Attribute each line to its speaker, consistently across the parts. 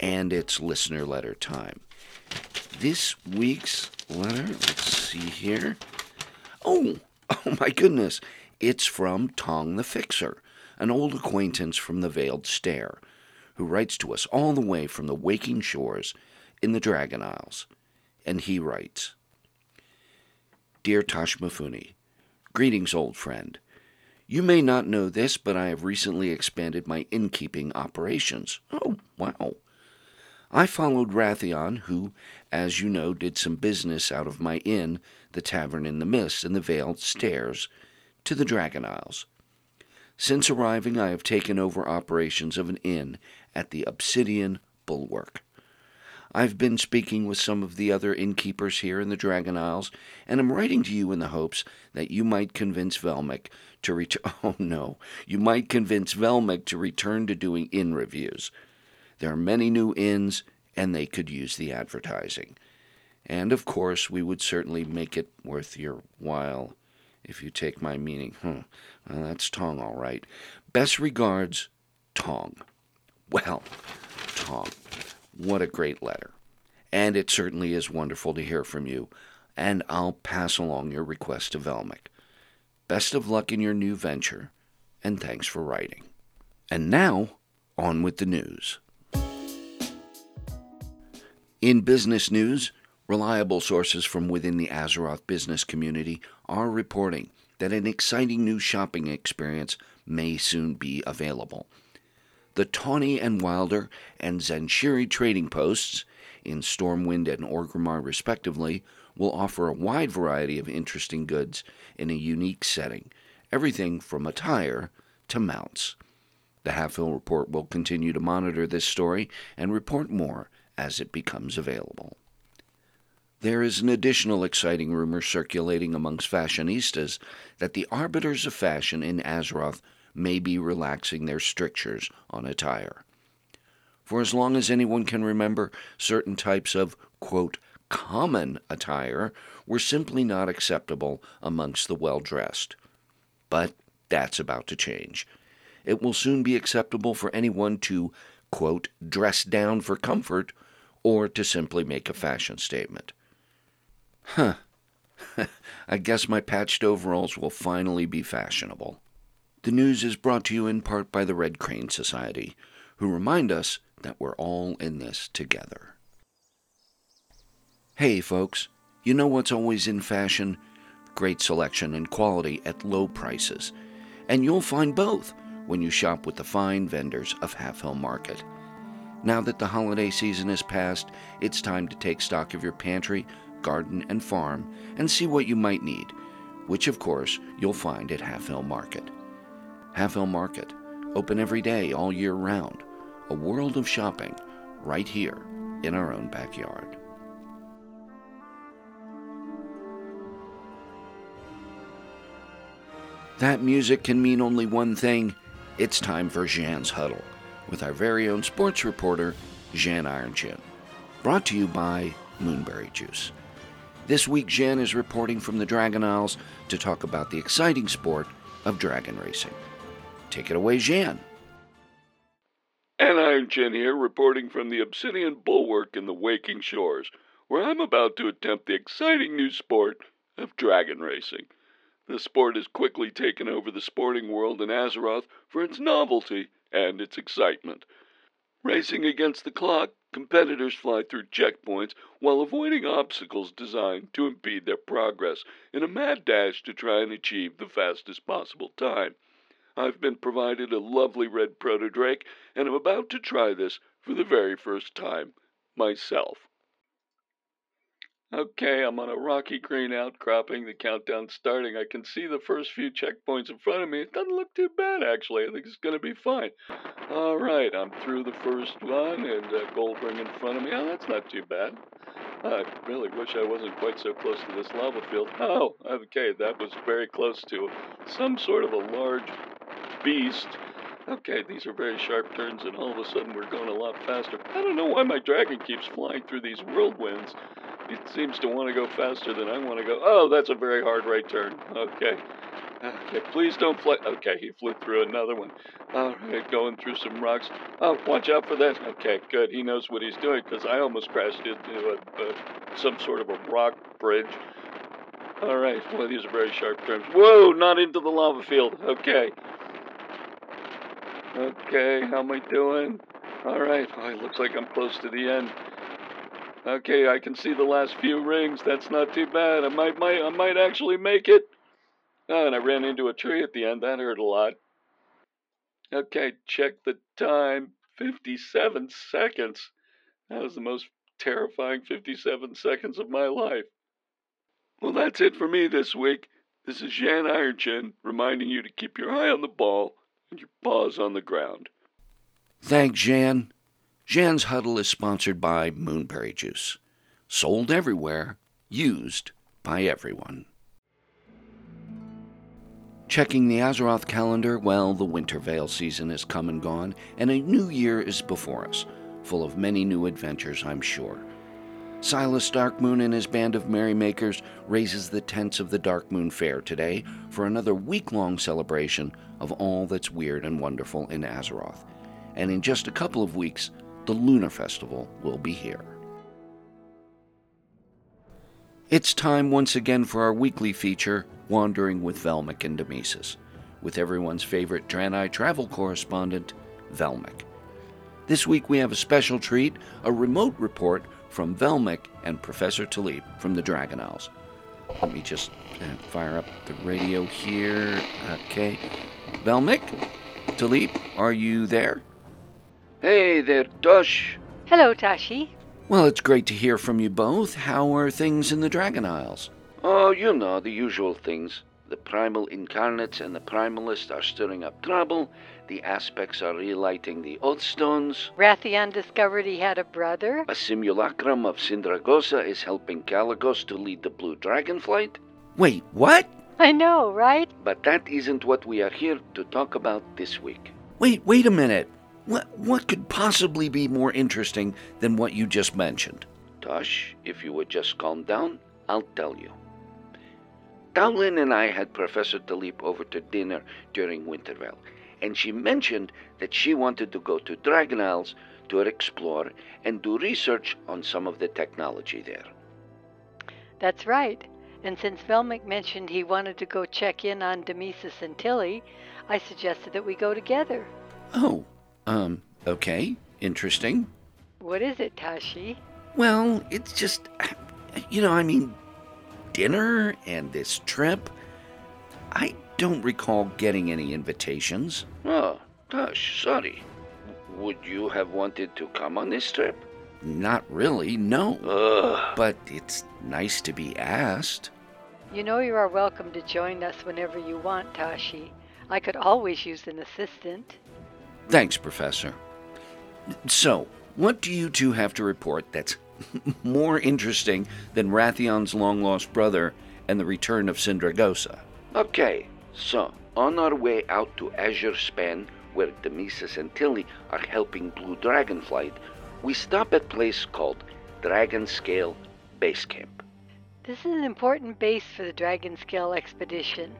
Speaker 1: And it's listener letter time. This week's letter, let's see here. Oh, oh my goodness. It's from Tong the Fixer, an old acquaintance from the Veiled Stair, who writes to us all the way from the waking shores in the Dragon Isles. And he writes Dear Tosh Mifune, Greetings, old friend. You may not know this, but I have recently expanded my innkeeping operations. Oh, wow. I followed Wrathion, who, as you know, did some business out of my inn, the Tavern in the Mist, and the Veiled Stairs, to the Dragon Isles. Since arriving, I have taken over operations of an inn at the Obsidian Bulwark. I've been speaking with some of the other innkeepers here in the Dragon Isles, and am writing to you in the hopes that you might convince Velmic to return. Oh no, you might convince Velmic to return to doing inn reviews. There are many new inns, and they could use the advertising. And of course, we would certainly make it worth your while, if you take my meaning. Hmm, well, that's Tong, all right. Best regards, Tong. Well, Tong. What a great letter. And it certainly is wonderful to hear from you, and I'll pass along your request to Velmic. Best of luck in your new venture, and thanks for writing. And now, on with the news. In business news, reliable sources from within the Azeroth business community are reporting that an exciting new shopping experience may soon be available the Tawny and Wilder and Zanshiri trading posts, in Stormwind and Orgrimmar respectively, will offer a wide variety of interesting goods in a unique setting, everything from attire to mounts. The Half Hill Report will continue to monitor this story and report more as it becomes available. There is an additional exciting rumor circulating amongst fashionistas that the arbiters of fashion in Azeroth may be relaxing their strictures on attire. For as long as anyone can remember, certain types of, quote, common attire were simply not acceptable amongst the well dressed. But that's about to change. It will soon be acceptable for anyone to, quote, dress down for comfort or to simply make a fashion statement. Huh. I guess my patched overalls will finally be fashionable. The news is brought to you in part by the Red Crane Society, who remind us that we're all in this together. Hey, folks, you know what's always in fashion? Great selection and quality at low prices. And you'll find both when you shop with the fine vendors of Half Hill Market. Now that the holiday season is past, it's time to take stock of your pantry, garden, and farm and see what you might need, which of course you'll find at Half Hill Market. Half Hill Market, open every day all year round. A world of shopping right here in our own backyard. That music can mean only one thing. It's time for Jan's Huddle with our very own sports reporter, Jan Ironchin. Brought to you by Moonberry Juice. This week, Jan is reporting from the Dragon Isles to talk about the exciting sport of dragon racing. Take it away, Jan.
Speaker 2: And I'm Jen here, reporting from the Obsidian Bulwark in the Waking Shores, where I'm about to attempt the exciting new sport of dragon racing. The sport has quickly taken over the sporting world in Azeroth for its novelty and its excitement. Racing against the clock, competitors fly through checkpoints while avoiding obstacles designed to impede their progress in a mad dash to try and achieve the fastest possible time. I've been provided a lovely red protodrake, and I'm about to try this for the very first time myself. Okay, I'm on a rocky green outcropping. The countdown's starting. I can see the first few checkpoints in front of me. It doesn't look too bad, actually. I think it's going to be fine. All right, I'm through the first one, and uh, Goldring in front of me. Oh, that's not too bad. I really wish I wasn't quite so close to this lava field. Oh, okay, that was very close to some sort of a large beast. Okay, these are very sharp turns, and all of a sudden we're going a lot faster. I don't know why my dragon keeps flying through these whirlwinds. It seems to want to go faster than I want to go. Oh, that's a very hard right turn. Okay. Okay, please don't fly. Okay, he flew through another one. All right, going through some rocks. Oh, watch out for that. Okay, good. He knows what he's doing because I almost crashed into a, a, some sort of a rock bridge. All right, well, these are very sharp turns. Whoa, not into the lava field. Okay. Okay, how am I doing? All right, it looks like I'm close to the end. Okay, I can see the last few rings. That's not too bad. I might, might, I might actually make it. Oh, and I ran into a tree at the end. That hurt a lot. Okay, check the time. 57 seconds. That was the most terrifying 57 seconds of my life. Well, that's it for me this week. This is Jan Ironchin reminding you to keep your eye on the ball and your paws on the ground.
Speaker 1: Thanks, Jan. Jan's Huddle is sponsored by Moonberry Juice. Sold everywhere, used by everyone. Checking the Azeroth calendar, well, the Winter Veil season has come and gone, and a new year is before us, full of many new adventures, I'm sure. Silas Darkmoon and his band of merrymakers raises the tents of the Darkmoon Faire today for another week long celebration of all that's weird and wonderful in Azeroth. And in just a couple of weeks, the Lunar Festival will be here. It's time once again for our weekly feature, Wandering with Velmic and Demesis, with everyone's favorite Draenei travel correspondent, Velmic. This week we have a special treat, a remote report from Velmic and Professor Taliep from the Dragon Isles. Let me just uh, fire up the radio here. Okay. Velmic? Taliep, are you there?
Speaker 3: Hey there, Tosh.
Speaker 4: Hello, Tashi.
Speaker 1: Well, it's great to hear from you both. How are things in the Dragon Isles?
Speaker 3: Oh, you know, the usual things. The primal incarnates and the primalists are stirring up trouble. The aspects are relighting the Oathstones.
Speaker 4: Wrathion discovered he had a brother.
Speaker 3: A simulacrum of Sindragosa is helping Kalecgos to lead the Blue Dragon flight.
Speaker 1: Wait, what?
Speaker 4: I know, right?
Speaker 3: But that isn't what we are here to talk about this week.
Speaker 1: Wait, wait a minute. What, what could possibly be more interesting than what you just mentioned?
Speaker 3: Tosh, if you would just calm down, I'll tell you. Dowlin and I had Professor Taliep over to dinner during Winter Veil, and she mentioned that she wanted to go to Dragon Isles to explore and do research on some of the technology there.
Speaker 4: That's right. And since Velmic mentioned he wanted to go check in on Demesis and Tilly, I suggested that we go together.
Speaker 1: Oh, um, okay. Interesting.
Speaker 4: What is it, Tashi?
Speaker 1: Well, it's just, you know, I mean, dinner and this trip. I don't recall getting any invitations.
Speaker 3: Oh, Tosh, sorry. Would you have wanted to come on this trip?
Speaker 1: Not really, no.
Speaker 3: Ugh.
Speaker 1: But it's nice to be asked.
Speaker 4: You know you are welcome to join us whenever you want, Tashi. I could always use an assistant.
Speaker 1: Thanks, Professor. So, what do you two have to report that's more interesting than Wrathion's long lost brother and the return of Sindragosa?
Speaker 3: Okay, so on our way out to Azure Span, where Demesis and Tilly are helping Blue Dragonflight, we stop at a place called Dragon Scale Base Camp.
Speaker 4: This is an important base for the Dragon Scale expedition.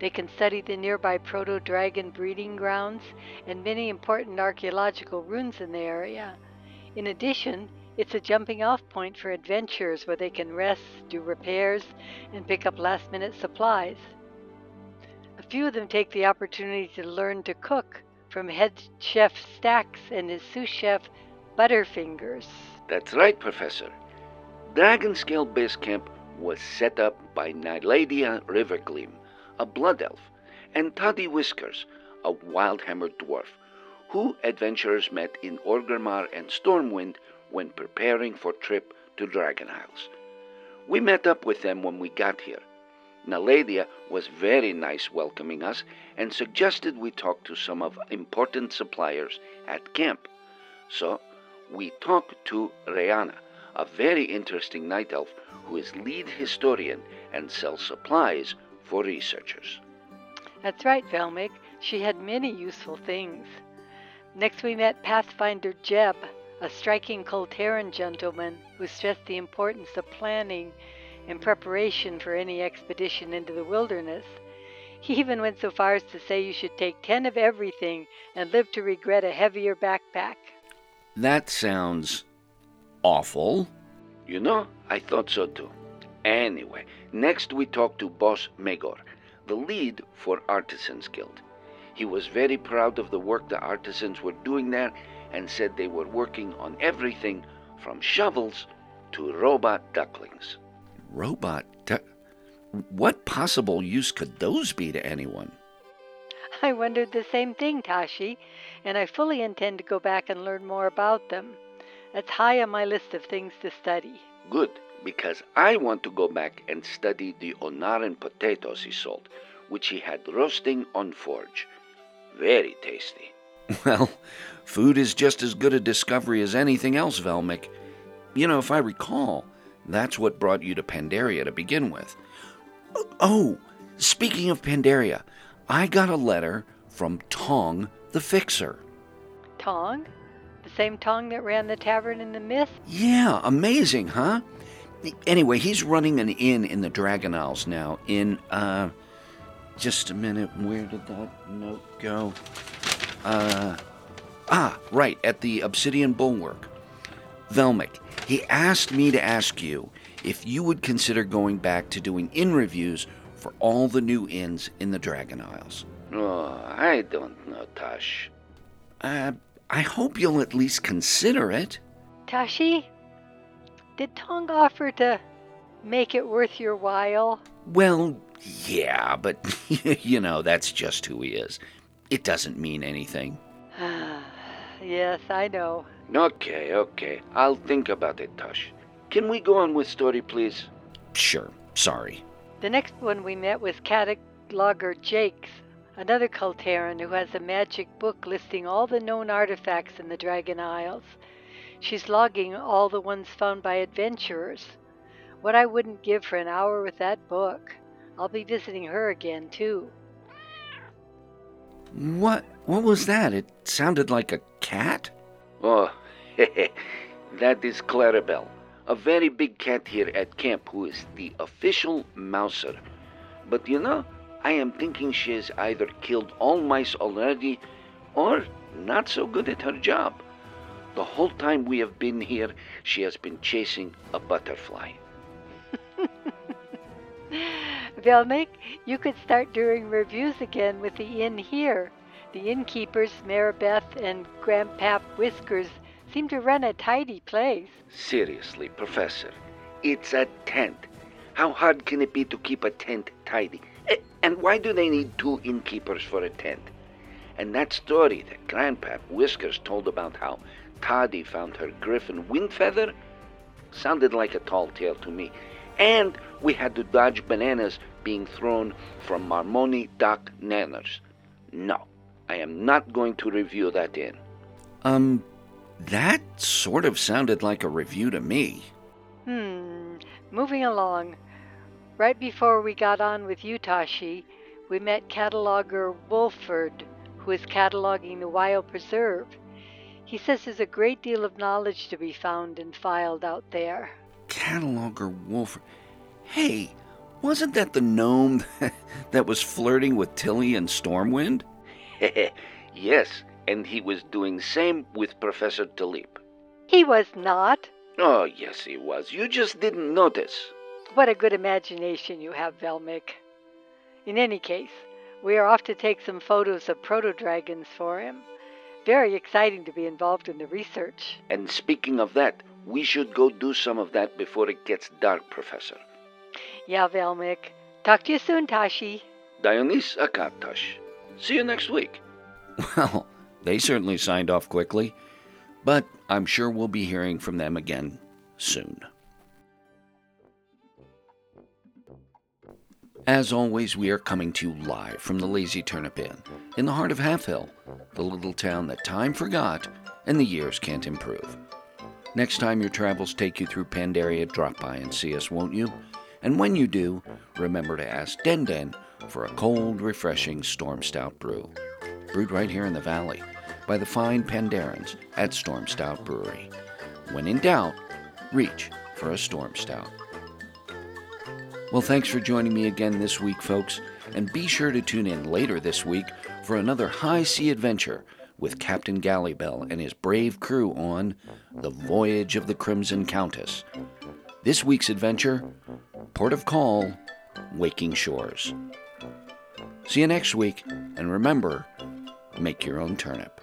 Speaker 4: They can study the nearby proto dragon breeding grounds and many important archaeological ruins in the area. In addition, it's a jumping off point for adventurers where they can rest, do repairs, and pick up last minute supplies. A few of them take the opportunity to learn to cook from head chef Stacks and his sous chef Butterfingers.
Speaker 3: That's right, Professor. Dragon Scale Base Camp was set up by Naleidea Rivergleam, a blood elf, and Toddy Whiskers, a wild-hammered dwarf, who adventurers met in Orgrimmar and Stormwind when preparing for trip to Dragon Isles. We met up with them when we got here. Naleidea was very nice welcoming us and suggested we talk to some of important suppliers at camp. So we talked to Rayana, a very interesting night elf who is lead historian and sells supplies for researchers.
Speaker 4: That's right, Velmic. She had many useful things. Next, we met Pathfinder Jeb, a striking Kul Tiran gentleman who stressed the importance of planning and preparation for any expedition into the wilderness. He even went so far as to say you should take ten of everything and live to regret a heavier backpack.
Speaker 1: That sounds awful.
Speaker 3: You know, I thought so too. Anyway, next we talked to Boss Magor, the lead for Artisans Guild. He was very proud of the work the artisans were doing there and said they were working on everything from shovels to robot ducklings.
Speaker 1: Robot du- What possible use could those be to anyone?
Speaker 4: I wondered the same thing, Tashi, and I fully intend to go back and learn more about them. That's high on my list of things to study.
Speaker 3: Good, because I want to go back and study the Ohn'ahran potatoes he sold, which he had roasting on forge. Very tasty.
Speaker 1: Well, food is just as good a discovery as anything else, Velmic. You know, if I recall, that's what brought you to Pandaria to begin with. Oh, speaking of Pandaria, I got a letter from Tong the Fixer.
Speaker 4: Tong? The same Tong that ran the tavern in the mist?
Speaker 1: Yeah, amazing, huh? Anyway, he's running an inn in the Dragon Isles now. In, uh, just a minute, where did that note go? Uh, ah, right, at the Obsidian Bulwark. Velmic, he asked me to ask you if you would consider going back to doing inn reviews for all the new inns in the Dragon Isles.
Speaker 3: Oh, I don't know, Tosh.
Speaker 1: Uh, I hope you'll at least consider it.
Speaker 4: Tashi, did Tong offer to make it worth your while?
Speaker 1: Well, yeah, but you know, that's just who he is. It doesn't mean anything.
Speaker 4: yes, I know.
Speaker 3: Okay, okay. I'll think about it, Tosh. Can we go on with story, please?
Speaker 1: Sure, sorry.
Speaker 4: The next one we met was Cataloger Jakes, another Kul Tiran who has a magic book listing all the known artifacts in the Dragon Isles. She's logging all the ones found by adventurers. What I wouldn't give for an hour with that book. I'll be visiting her again, too.
Speaker 1: What what was that? It sounded like a cat?
Speaker 3: Oh, that is Clarabelle, a very big cat here at camp who is the official mouser. But you know, I am thinking she has either killed all mice already or not so good at her job. The whole time we have been here, she has been chasing a butterfly.
Speaker 4: Velmic, you could start doing reviews again with the inn here. The innkeepers, Maribeth and Grandpap Whiskers, seem to run a tidy place.
Speaker 3: Seriously, Professor, it's a tent. How hard can it be to keep a tent tidy? And why do they need two innkeepers for a tent? And that story that Grandpap Whiskers told about how Toddy found her griffin windfeather sounded like a tall tale to me. And we had to dodge bananas being thrown from Marmoni Dock Nanners. No, I am not going to review that in.
Speaker 1: Um, that sort of sounded like a review to me.
Speaker 4: Hmm, moving along. Right before we got on with Utashi, we met cataloger Wulferd, who is cataloging the Wild Preserve. He says there's a great deal of knowledge to be found and filed out there.
Speaker 1: Cataloger Wulferd. Hey, wasn't that the gnome that was flirting with Tilly and Stormwind?
Speaker 3: yes, and he was doing same with Professor Taliep.
Speaker 4: He was not.
Speaker 3: Oh, yes, he was. You just didn't notice.
Speaker 4: What a good imagination you have, Velmic. In any case, we are off to take some photos of proto dragons for him. Very exciting to be involved in the research.
Speaker 3: And speaking of that, we should go do some of that before it gets dark, Professor.
Speaker 4: Yeah, Velmic. Talk to you soon, Tashi.
Speaker 3: Dionys Akatosh. See you next week.
Speaker 1: Well, they certainly signed off quickly, but I'm sure we'll be hearing from them again soon. As always, we are coming to you live from the Lazy Turnip Inn, in the heart of Half Hill, the little town that time forgot and the years can't improve. Next time your travels take you through Pandaria, drop by and see us, won't you? And when you do, remember to ask Den Den for a cold, refreshing Storm Stout brew, brewed right here in the valley by the fine Pandarans at Storm Stout Brewery. When in doubt, reach for a Storm Stout. Well, thanks for joining me again this week, folks, and be sure to tune in later this week for another high sea adventure with Captain Gallibel and his brave crew on The Voyage of the Crimson Countess. This week's adventure Port of Call, Waking Shores. See you next week, and remember make your own turnip.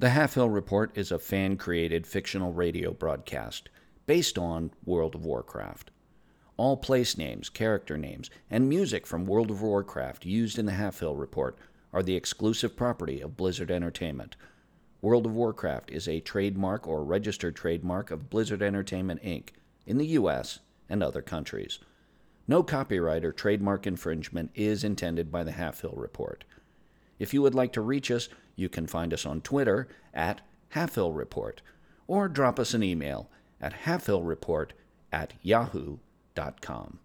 Speaker 1: The Half Hill Report is a fan created fictional radio broadcast based on World of Warcraft. All place names, character names, and music from World of Warcraft used in the Half Hill Report are the exclusive property of Blizzard Entertainment. World of Warcraft is a trademark or registered trademark of Blizzard Entertainment Inc. in the U.S. and other countries. No copyright or trademark infringement is intended by the Half Hill Report. If you would like to reach us, you can find us on Twitter at Halfhill Report or drop us an email at halfhillreport at yahoo.com.